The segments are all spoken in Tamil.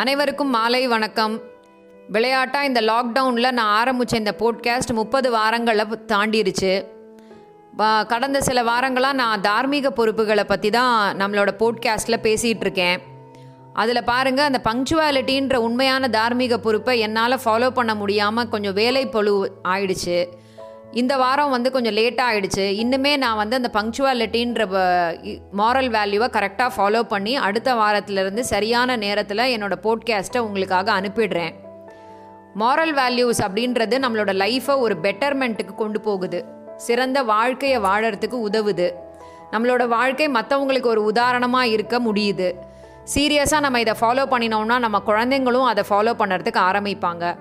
அனைவருக்கும் மாலை வணக்கம். விளையாட்டாக இந்த லாக்டவுனில் நான் ஆரம்பித்த இந்த போட்காஸ்ட் முப்பது வாரங்களை தாண்டிருச்சு. கடந்த சில வாரங்களாக நான் தார்மீக பொறுப்புகளை பற்றி தான் நம்மளோட போட்காஸ்ட்டில் பேசிகிட்டு இருக்கேன். அதில் பாருங்கள் அந்த பங்க்சுவாலிட்டின்ற உண்மையான தார்மீக பொறுப்பை என்னால் ஃபாலோ பண்ண முடியாமல் கொஞ்சம் வேலை பொழு ஆயிடுச்சு. இந்த வாரம் வந்து கொஞ்சம் லேட்டாக ஆகிடுச்சு இன்னுமே நான் வந்து அந்த பங்க்சுவாலிட்டின்ற மாரல் வேல்யூவை கரெக்டாக ஃபாலோ பண்ணி அடுத்த வாரத்திலிருந்து சரியான நேரத்தில் என்னோடய போட்காஸ்ட்டை உங்களுக்காக அனுப்பிடுறேன். மாரல் வேல்யூஸ் அப்படின்றது நம்மளோட லைஃப்பை ஒரு பெட்டர்மெண்ட்டுக்கு கொண்டு போகுது. சிறந்த வாழ்க்கையை வாழறதுக்கு உதவுது. நம்மளோட வாழ்க்கை மற்றவங்களுக்கு ஒரு உதாரணமாக இருக்க முடியுது. சீரியஸாக நம்ம இதை ஃபாலோ பண்ணினோம்னா நம்ம குழந்தைங்களும் அதை ஃபாலோ பண்ணுறதுக்கு ஆரம்பிப்பாங்க.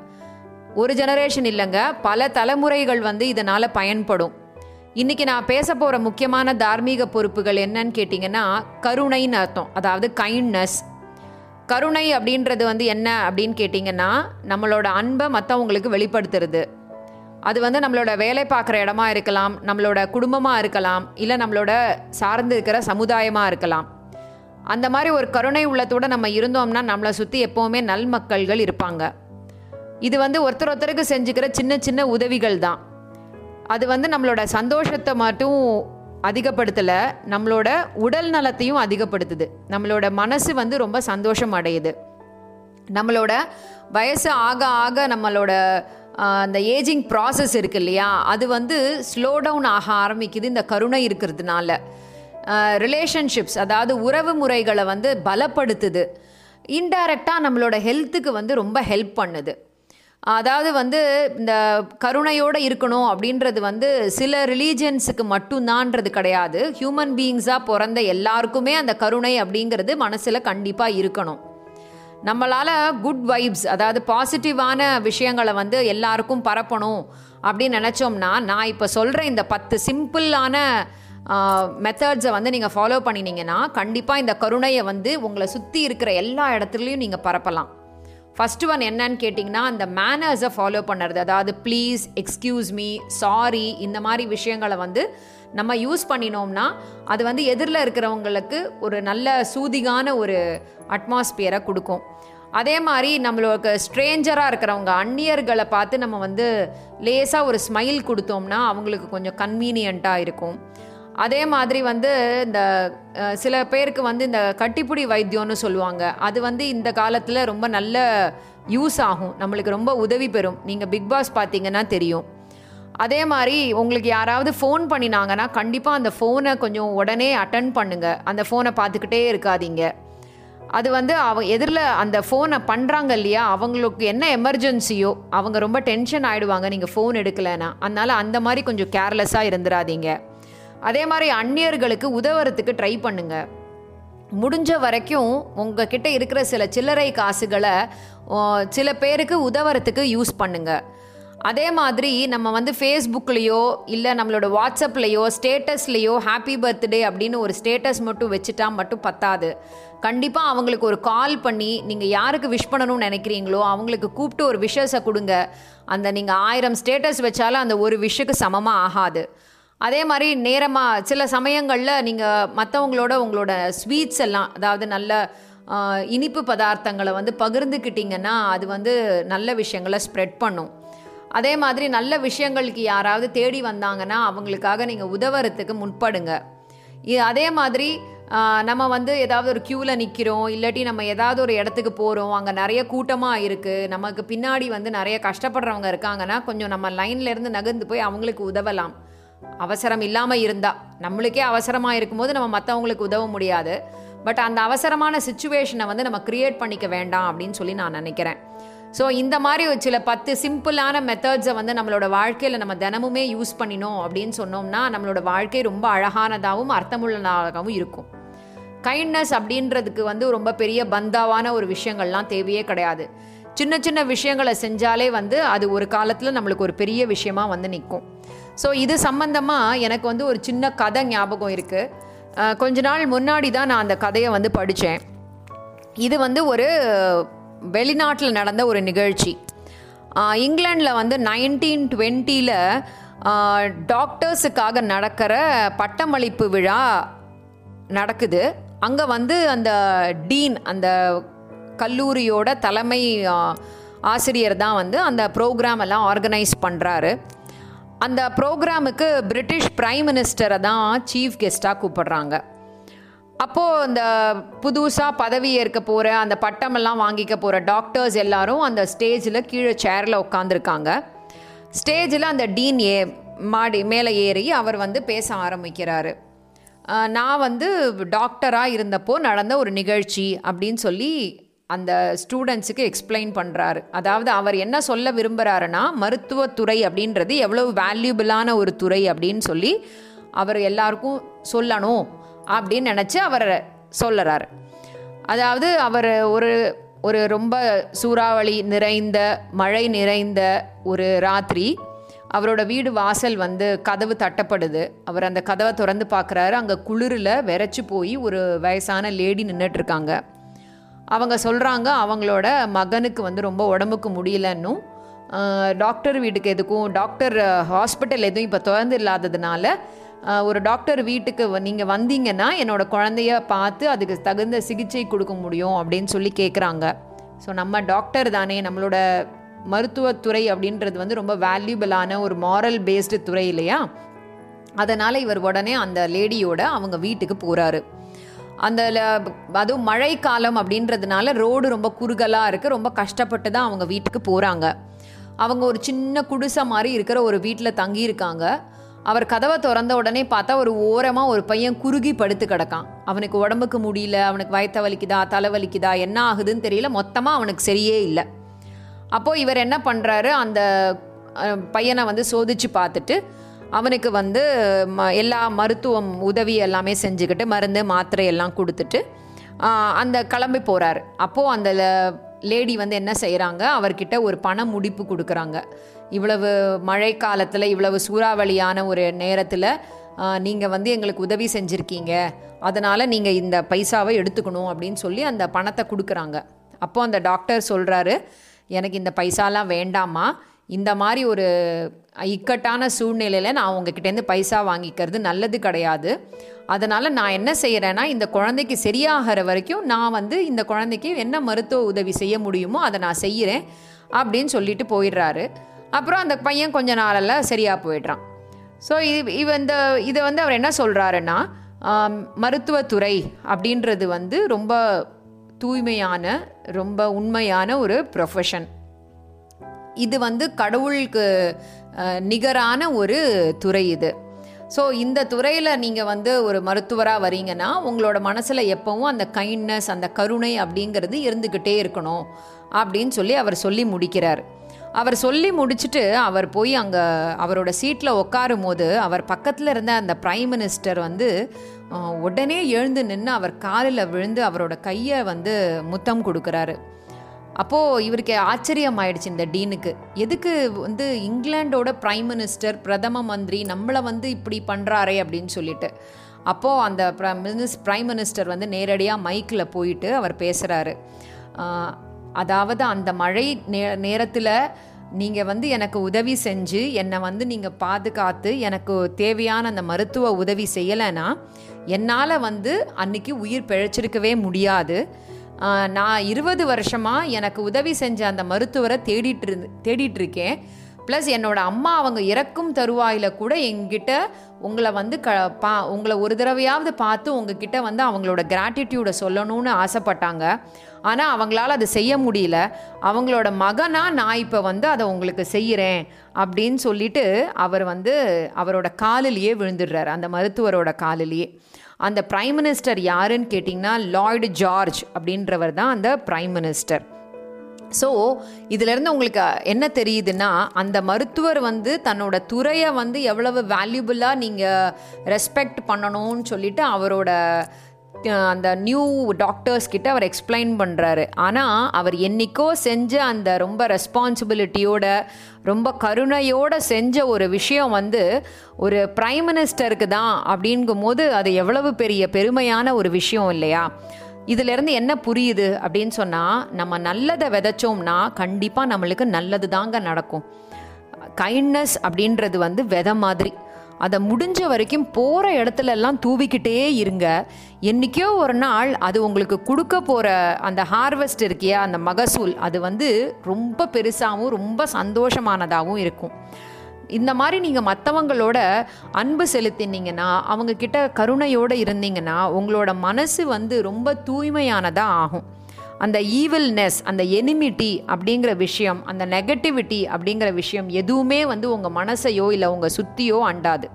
ஒரு ஜெனரேஷன் இல்லைங்க பல தலைமுறைகள் வந்து இதனால் பயன்படும். இன்னைக்கு நான் பேச போகிற முக்கியமான தார்மீக பொறுப்புகள் என்னன்னு கேட்டிங்கன்னா கருணைன்னு அர்த்தம். அதாவது கைண்ட்னஸ் கருணை அப்படின்றது வந்து என்ன அப்படின்னு கேட்டிங்கன்னா நம்மளோட அன்பை மற்றவங்களுக்கு வெளிப்படுத்துறது. அது வந்து நம்மளோட வேலை பார்க்குற இடமா இருக்கலாம் நம்மளோட குடும்பமாக இருக்கலாம் இல்லை நம்மளோட சார்ந்து இருக்கிற சமுதாயமாக இருக்கலாம். அந்த மாதிரி ஒரு கருணை உள்ளத்தோடு நம்ம இருந்தோம்னா நம்மளை சுற்றி எப்போவுமே நல் மக்கள்கள் இருப்பாங்க. இது வந்து ஒருத்தர் ஒருத்தருக்கு செஞ்சுக்கிற சின்ன சின்ன உதவிகள் தான். அது வந்து நம்மளோட சந்தோஷத்தை மட்டும் அதிகப்படுத்தலை நம்மளோட உடல் நலத்தையும் அதிகப்படுத்துது. நம்மளோட மனசு வந்து ரொம்ப சந்தோஷம் அடையுது. நம்மளோட வயசு ஆக ஆக நம்மளோட அந்த ஏஜிங் ப்ராசஸ் இருக்கு இல்லையா? அது வந்து ஸ்லோ டவுன் ஆக ஆரம்பிக்குது இந்த கருணை இருக்கிறதுனால. ரிலேஷன்ஷிப்ஸ் அதாவது உறவு முறைகளை வந்து பலப்படுத்துது. இன்டைரக்டாக நம்மளோட ஹெல்த்துக்கு வந்து ரொம்ப ஹெல்ப் பண்ணுது. அதாவது வந்து இந்த கருணையோடு இருக்கணும் அப்படின்றது வந்து சில ரிலீஜியன்ஸுக்கு மட்டும்தான்றது கிடையாது. ஹியூமன் பீயிங்ஸாக பிறந்த எல்லாருக்குமே அந்த கருணை அப்படிங்கிறது மனசில் கண்டிப்பாக இருக்கணும். நம்மளால் குட் வைப்ஸ் அதாவது பாசிட்டிவான விஷயங்களை வந்து எல்லாருக்கும் பரப்பணும் அப்படின்னு நினச்சோம்னா நான் இப்போ சொல்கிற இந்த பத்து சிம்பிளான மெத்தட்ஸை வந்து நீங்கள் ஃபாலோ பண்ணினீங்கன்னா கண்டிப்பாக இந்த கருணையை வந்து உங்களை சுற்றி இருக்கிற எல்லா இடத்துலையும் நீங்கள் பரப்பலாம். ஃபஸ்ட்டு ஒன் என்னன்னு கேட்டிங்கன்னா அந்த மேனர்ஸை ஃபாலோ பண்ணுறது அதாவது ப்ளீஸ் எக்ஸ்கியூஸ் மீ சாரி இந்த மாதிரி விஷயங்களை வந்து நம்ம யூஸ் பண்ணினோம்னா அது வந்து எதிரில் இருக்கிறவங்களுக்கு ஒரு நல்ல சூதிகான ஒரு அட்மாஸ்பியரை கொடுக்கும். அதே மாதிரி நம்மளுக்கு ஸ்ட்ரேஞ்சராக இருக்கிறவங்க அந்நியர்களை பார்த்து நம்ம வந்து லேசாக ஒரு ஸ்மைல் கொடுத்தோம்னா அவங்களுக்கு கொஞ்சம் கன்வீனியண்ட்டாக இருக்கும். அதே மாதிரி வந்து இந்த சில பேருக்கு வந்து இந்த கட்டிப்புடி வைத்தியம்னு சொல்லுவாங்க. அது வந்து இந்த காலத்தில் ரொம்ப நல்ல யூஸ் ஆகும். நம்மளுக்கு ரொம்ப உதவி பெறும். நீங்கள் பிக் பாஸ் பார்த்தீங்கன்னா தெரியும். அதே மாதிரி உங்களுக்கு யாராவது ஃபோன் பண்ணினாங்கன்னா கண்டிப்பாக அந்த ஃபோனை கொஞ்சம் உடனே அட்டன் பண்ணுங்கள் அந்த ஃபோனை பார்த்துக்கிட்டே இருக்காதீங்க. அது வந்து அவ எதிரில் அந்த ஃபோனை பண்ணுறாங்க இல்லையா? அவங்களுக்கு என்ன எமர்ஜென்சியோ அவங்க ரொம்ப டென்ஷன் ஆகிடுவாங்க நீங்கள் ஃபோன் எடுக்கலைன்னா. அதனால் அந்த மாதிரி கொஞ்சம் கேர்லெஸ்ஸாக இருந்துடாதீங்க அதே மாதிரி அந்நியர்களுக்கு உதவுறதுக்கு ட்ரை பண்ணுங்க. முடிஞ்ச வரைக்கும் உங்ககிட்ட இருக்கிற சில சில்லறை காசுகளை சில பேருக்கு உதவுறதுக்கு யூஸ் பண்ணுங்க. அதே மாதிரி நம்ம வந்து ஃபேஸ்புக்லேயோ இல்லை நம்மளோட வாட்ஸ்அப்லேயோ ஸ்டேட்டஸ்லேயோ ஹாப்பி பர்த்டே அப்படின்னு ஒரு ஸ்டேட்டஸ் மட்டும் வச்சுட்டா மட்டும் பத்தாது. கண்டிப்பாக அவங்களுக்கு ஒரு கால் பண்ணி நீங்கள் யாருக்கு விஷ் பண்ணணும்னு நினைக்கிறீங்களோ அவங்களுக்கு கூப்பிட்டு ஒரு விஷஸை கொடுங்க. அந்த நீங்கள் ஆயிரம் ஸ்டேட்டஸ் வச்சாலும் அந்த ஒரு விஷுக்கு சமமாக ஆகாது. அதே மாதிரி நேரமாக சில சமயங்களில் நீங்கள் மற்றவங்களோட உங்களோட ஸ்வீட்ஸ் எல்லாம் அதாவது நல்ல இனிப்பு பதார்த்தங்களை வந்து பகிர்ந்துக்கிட்டிங்கன்னா அது வந்து நல்ல விஷயங்களை ஸ்ப்ரெட் பண்ணும். அதே மாதிரி நல்ல விஷயங்களுக்கு யாராவது தேடி வந்தாங்கன்னா அவங்களுக்காக நீங்கள் உதவுறதுக்கு முற்படுங்க. அதே மாதிரி நம்ம வந்து ஏதாவது ஒரு க்யூவில் நிற்கிறோம் இல்லாட்டி நம்ம ஏதாவது ஒரு இடத்துக்கு போகிறோம் அங்கே நிறைய கூட்டமாக இருக்குது நமக்கு பின்னாடி வந்து நிறைய கஷ்டப்படுறவங்க இருக்காங்கன்னா கொஞ்சம் நம்ம லைன்லேருந்து நகர்ந்து போய் அவங்களுக்கு உதவலாம். அவசரம் இல்லாமல் இருந்தால் நம்மளுக்கே அவசரமாக இருக்கும்போது நம்ம மற்றவங்களுக்கு உதவ முடியாது. பட் அந்த அவசரமான சுச்சுவேஷனை வந்து நம்ம கிரியேட் பண்ணிக்க வேண்டாம் அப்படின்னு சொல்லி நான் நினைக்கிறேன். ஸோ இந்த மாதிரி ஒரு சில பத்து சிம்பிளான மெத்தட்ஸை வந்து நம்மளோட வாழ்க்கையில் நம்ம தினமுமே யூஸ் பண்ணினோம் அப்படின்னு சொன்னோம்னா நம்மளோட வாழ்க்கை ரொம்ப அழகானதாகவும் அர்த்தமுள்ளதாகவும் இருக்கும். கைண்ட்னஸ் அப்படின்றதுக்கு வந்து ரொம்ப பெரிய பந்தாவான ஒரு விஷயங்கள்லாம் தேவையே கிடையாது. சின்ன சின்ன விஷயங்களை செஞ்சாலே வந்து அது ஒரு காலத்தில் நம்மளுக்கு ஒரு பெரிய விஷயமா வந்து நிற்கும். ஸோ இது சம்மந்தமாக எனக்கு வந்து ஒரு சின்ன கதை ஞாபகம் இருக்குது கொஞ்ச நாள் முன்னாடி தான் நான் அந்த கதையை வந்து படித்தேன் இது வந்து ஒரு வெளிநாட்டில் நடந்த ஒரு நிகழ்ச்சி. இங்கிலாண்டில் வந்து நைன்டீன் டுவெண்ட்டியில் டாக்டர்ஸுக்காக நடக்கிற பட்டமளிப்பு விழா நடக்குது. அங்கே வந்து அந்த டீன் அந்த கல்லூரியோட தலைமை ஆசிரியர் தான் வந்து அந்த ப்ரோக்ராம் எல்லாம் ஆர்கனைஸ் பண்ணுறாரு அந்த ப்ரோக்ராமுக்கு பிரிட்டிஷ் பிரைம் மினிஸ்டரை தான் சீஃப் கெஸ்ட்டாக கூப்பிடுறாங்க. அப்போது இந்த புதுசாக பதவி ஏற்க போகிற அந்த பட்டமெல்லாம் வாங்கிக்க போகிற டாக்டர்ஸ் எல்லாரும் அந்த ஸ்டேஜில் கீழே சேரில் உட்காந்துருக்காங்க ஸ்டேஜில் அந்த டீன் ஏ மாடி மேலே ஏறி அவர் வந்து பேச ஆரம்பிக்கிறாரு. நான் வந்து டாக்டராக இருந்தப்போ நடந்த ஒரு நிகழ்ச்சி அப்படின்னு சொல்லி அந்த ஸ்டூடெண்ட்ஸுக்கு எக்ஸ்பிளைன் பண்ணுறாரு அதாவது அவர் என்ன சொல்ல விரும்புகிறாருன்னா மருத்துவத்துறை அப்படின்றது எவ்வளோ வேல்யூபிளான ஒரு துறை அப்படின்னு சொல்லி அவர் எல்லாருக்கும் சொல்லணும் அப்படின்னு நினச்சி அவர் சொல்லுறார். அதாவது அவர் ஒரு ஒரு ரொம்ப சூறாவளி நிறைந்த மழை நிறைந்த ஒரு ராத்திரி அவரோட வீடு வாசல் வந்து கதவு தட்டப்படுது. அவர் அந்த கதவை திறந்து பார்க்குறாரு அங்கே குளிரில் விரைச்சி போய் ஒரு வயசான லேடி நின்றுட்டுருக்காங்க அவங்க சொல்கிறாங்க அவங்களோட மகனுக்கு வந்து ரொம்ப உடம்புக்கு முடியலன்னும். டாக்டர் வீட்டுக்கு எதுக்கும் டாக்டர் ஹாஸ்பிட்டல் எதுவும் இப்போ திறந்து இல்லாததுனால ஒரு டாக்டர் வீட்டுக்கு நீங்கள் வந்தீங்கன்னா என்னோட குழந்தைய பார்த்து அதுக்கு தகுந்த சிகிச்சை கொடுக்க முடியும் அப்படின்னு சொல்லி கேட்குறாங்க ஸோ நம்ம டாக்டர் தானே நம்மளோட மருத்துவத்துறை அப்படின்றது வந்து ரொம்ப வேல்யூபிளான ஒரு மாரல் பேஸ்டு துறை இல்லையா? அதனால் இவர் உடனே அந்த லேடியோட அவங்க வீட்டுக்கு போகிறாரு அந்த அதுவும் மழை காலம் அப்படின்றதுனால ரோடு ரொம்ப குறுகலாக இருக்குது ரொம்ப கஷ்டப்பட்டு தான் அவங்க வீட்டுக்கு போகிறாங்க அவங்க ஒரு சின்ன குடிசை மாதிரி இருக்கிற ஒரு வீட்டில் தங்கியிருக்காங்க. அவர் கதவை திறந்த உடனே பார்த்தா ஒரு ஓரமாக ஒரு பையன் குறுகி படுத்து கிடக்கான். அவனுக்கு உடம்புக்கு முடியல அவனுக்கு வயத்த வலிக்குதா தலை வலிக்குதா என்ன ஆகுதுன்னு தெரியல. மொத்தமாக அவனுக்கு சரியே இல்லை. அப்போது இவர் என்ன பண்ணுறாரு அந்த பையனை வந்து சோதிச்சு பார்த்துட்டு அவனுக்கு வந்து ம எல்லா மருத்துவம் உதவி எல்லாமே செஞ்சுக்கிட்டு மருந்து மாத்திரை எல்லாம் கொடுத்துட்டு அந்த கிளம்பி போகிறார் அப்போது அந்த லேடி வந்து என்ன செய்கிறாங்க அவர்கிட்ட ஒரு பண முடிப்பு கொடுக்குறாங்க. இவ்வளவு மழை காலத்தில் இவ்வளவு சூறாவளியான ஒரு நேரத்தில் நீங்கள் வந்து எங்களுக்கு உதவி செஞ்சுருக்கீங்க. அதனால் நீங்கள் இந்த பைசாவை எடுத்துக்கணும் அப்படின்னு சொல்லி அந்த பணத்தை கொடுக்குறாங்க. அப்போது அந்த டாக்டர் சொல்கிறாரு எனக்கு இந்த பைசாலாம் வேண்டாமா இந்த மாதிரி ஒரு இக்கட்டான சூழ்நிலையில் நான் உங்ககிட்டேருந்து பைசா வாங்கிக்கிறது நல்லது கிடையாது. அதனால் நான் என்ன செய்கிறேன்னா இந்த குழந்தைக்கு சரியாகிற வரைக்கும் நான் வந்து இந்த குழந்தைக்கு என்ன மருத்துவ உதவி செய்ய முடியுமோ அதை நான் செய்கிறேன் அப்படின்னு சொல்லிட்டு போயிடுறாரு. அப்புறம் அந்த பையன் கொஞ்ச நாளெல்லாம் சரியாக போயிடுறான். ஸோ இது இவ இந்த இதை வந்து அவர் என்ன சொல்கிறாருன்னா மருத்துவத்துறை அப்படின்றது வந்து ரொம்ப தூய்மையான ரொம்ப உண்மையான ஒரு ப்ரொஃபஷன் இது வந்து கடவுளுக்கு நிகரான ஒரு துறை இது. ஸோ இந்த துறையில் நீங்கள் வந்து ஒரு மருத்துவராக வரீங்கன்னா உங்களோட மனசில் எப்பவும் அந்த கைண்ட்னஸ் அந்த கருணை அப்படிங்கிறது இருந்துக்கிட்டே இருக்கணும் அப்படின்னு சொல்லி அவர் சொல்லி முடிக்கிறார். அவர் சொல்லி முடிச்சுட்டு அவர் போய் அங்கே அவரோட சீட்டில் உட்காரும் போது அவர் பக்கத்தில் இருந்த அந்த பிரைம் மினிஸ்டர் வந்து உடனே எழுந்து நின்று அவர் காலில் விழுந்து அவரோட கையை வந்து முத்தம் கொடுக்குறாரு. அப்போது இவருக்கு ஆச்சரியம் ஆயிடுச்சு இந்த டீனுக்கு. எதுக்கு வந்து இங்கிலாண்டோட பிரைம் மினிஸ்டர் பிரதம மந்திரி நம்மளை வந்து இப்படி பண்ணுறாரே அப்படின்னு சொல்லிட்டு. அப்போது அந்த மினிஸ் பிரைம் மினிஸ்டர் வந்து நேரடியாக மைக்கில் போயிட்டு அவர் பேசுகிறாரு அதாவது அந்த மழை நே நேரத்தில் நீங்கள் வந்து எனக்கு உதவி செஞ்சு என்னை வந்து நீங்கள் பாதுகாத்து எனக்கு தேவையான அந்த மருத்துவ உதவி செய்யலைன்னா என்னால் வந்து அன்னைக்கு உயிர் பிழைச்சிருக்கவே முடியாது. நான் இருபது வருஷமாக எனக்கு உதவி செஞ்ச அந்த மருத்துவரை தேடிட்டு இருந்து தேடிட்டு இருக்கேன். ப்ளஸ் என்னோட அம்மா அவங்க இறக்கும் தருவாயில் கூட எங்கிட்ட உங்களை வந்து க பா உங்களை ஒரு தடவையாவது பார்த்து உங்ககிட்ட வந்து அவங்களோட கிராட்டிடியூடை சொல்லணும்னு ஆசைப்பட்டாங்க. ஆனால் அவங்களால அதை செய்ய முடியல. அவங்களோட மகனாக நான் இப்போ வந்து அதை உங்களுக்கு செய்கிறேன் அப்படின்னு சொல்லிட்டு அவர் வந்து அவரோட காலிலேயே விழுந்துடுறாரு. அந்த மருத்துவரோட காலிலேயே. அந்த பிரைம் மினிஸ்டர் யாருன்னு கேட்டிங்கன்னா லாய்டு ஜார்ஜ் அப்படின்றவர் தான் அந்த பிரைம் மினிஸ்டர் ஸோ இதிலேருந்து உங்களுக்கு என்ன தெரியுதுன்னா அந்த மருத்துவர் வந்து தன்னோட துறையை வந்து எவ்வளவு வேல்யூபுல்லாக நீங்கள் ரெஸ்பெக்ட் பண்ணணும்னு சொல்லிட்டு அவரோட அந்த நியூ டாக்டர்ஸ் கிட்ட அவர் எக்ஸ்பிளைன் பண்ணுறாரு ஆனால் அவர் என்னைக்கோ செஞ்ச அந்த ரொம்ப ரெஸ்பான்சிபிலிட்டியோட ரொம்ப கருணையோட செஞ்ச ஒரு விஷயம் வந்து ஒரு பிரைம் மினிஸ்டருக்கு தான் அப்படிங்கும் போது அது எவ்வளவு பெரிய பெருமையான ஒரு விஷயம் இல்லையா? இதுலேருந்து என்ன புரியுது அப்படின்னு சொன்னால் நம்ம நல்லதை விதைச்சோம்னா கண்டிப்பாக நம்மளுக்கு நல்லது தாங்க நடக்கும். கைண்ட்னஸ் அப்படின்றது வந்து விதை மாதிரி. அதை முடிஞ்ச வரைக்கும் போகிற இடத்துல எல்லாம் தூவிக்கிட்டே இருங்க. என்றைக்கோ ஒரு நாள் அது உங்களுக்கு கொடுக்க போகிற அந்த ஹார்வெஸ்ட் இருக்கியா அந்த மகசூல் அது வந்து ரொம்ப பெருசாகவும் ரொம்ப சந்தோஷமானதாகவும் இருக்கும். இந்த மாதிரி நீங்கள் மற்றவங்களோட அன்பு செலுத்தினீங்கன்னா அவங்கக்கிட்ட கருணையோடு இருந்தீங்கன்னா உங்களோட மனசு வந்து ரொம்ப தூய்மையானதாக ஆகும். அந்த ஈவில்னஸ் அந்த எனிமிட்டி அப்படிங்கிற விஷயம் அந்த நெகட்டிவிட்டி அப்படிங்கிற விஷயம் எதுவுமே வந்து உங்கள் மனசையோ இல்லை உங்கள் சுற்றியோ அண்டாது.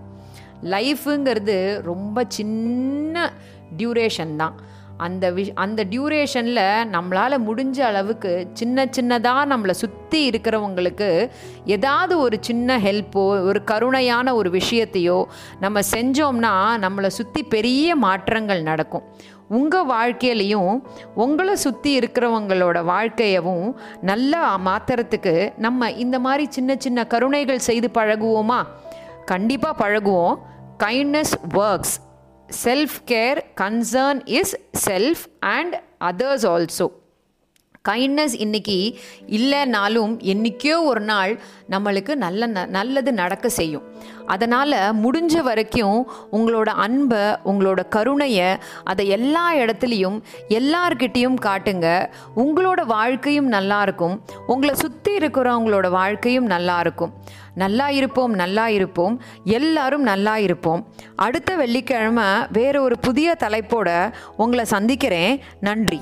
லைஃபுங்கிறது ரொம்ப சின்ன டியூரேஷன் தான். அந்த விஷ் அந்த டியூரேஷனில் நம்மளால் முடிஞ்ச அளவுக்கு சின்ன சின்னதாக நம்மளை சுற்றி இருக்கிறவங்களுக்கு ஏதாவது ஒரு சின்ன ஹெல்ப்போ ஒரு கருணையான ஒரு விஷயத்தையோ நம்ம செஞ்சோம்னா நம்மளை சுற்றி பெரிய மாற்றங்கள் நடக்கும். உங்கள் வாழ்க்கையிலையும் உங்களை சுற்றி இருக்கிறவங்களோட வாழ்க்கையவும் நல்லா மாற்றுறதுக்கு நம்ம இந்த மாதிரி சின்ன சின்ன கருணைகள் செய்து பழகுவோமா? கண்டிப்பாக பழகுவோம். Kindness works self care concern is self and others also kindness இன்னைக்கு இல்லைனாலும் என்றைக்கோ ஒரு நாள் நம்மளுக்கு நல்ல ந நல்லது நடக்க செய்யும். அதனால் முடிஞ்ச வரைக்கும் உங்களோட அன்பை உங்களோட கருணையை அதை எல்லா இடத்துலையும் எல்லார்கிட்டேயும் காட்டுங்க. உங்களோட வாழ்க்கையும் நல்லா இருக்கும். உங்களை சுற்றி இருக்கிறவங்களோட வாழ்க்கையும் நல்லாயிருக்கும் நல்லா இருப்போம் நல்லா இருப்போம். எல்லாரும் நல்லா இருப்போம். அடுத்த வெள்ளிக்கிழமை வேற ஒரு புதிய தலைப்போட உங்களை சந்திக்கிறேன். நன்றி.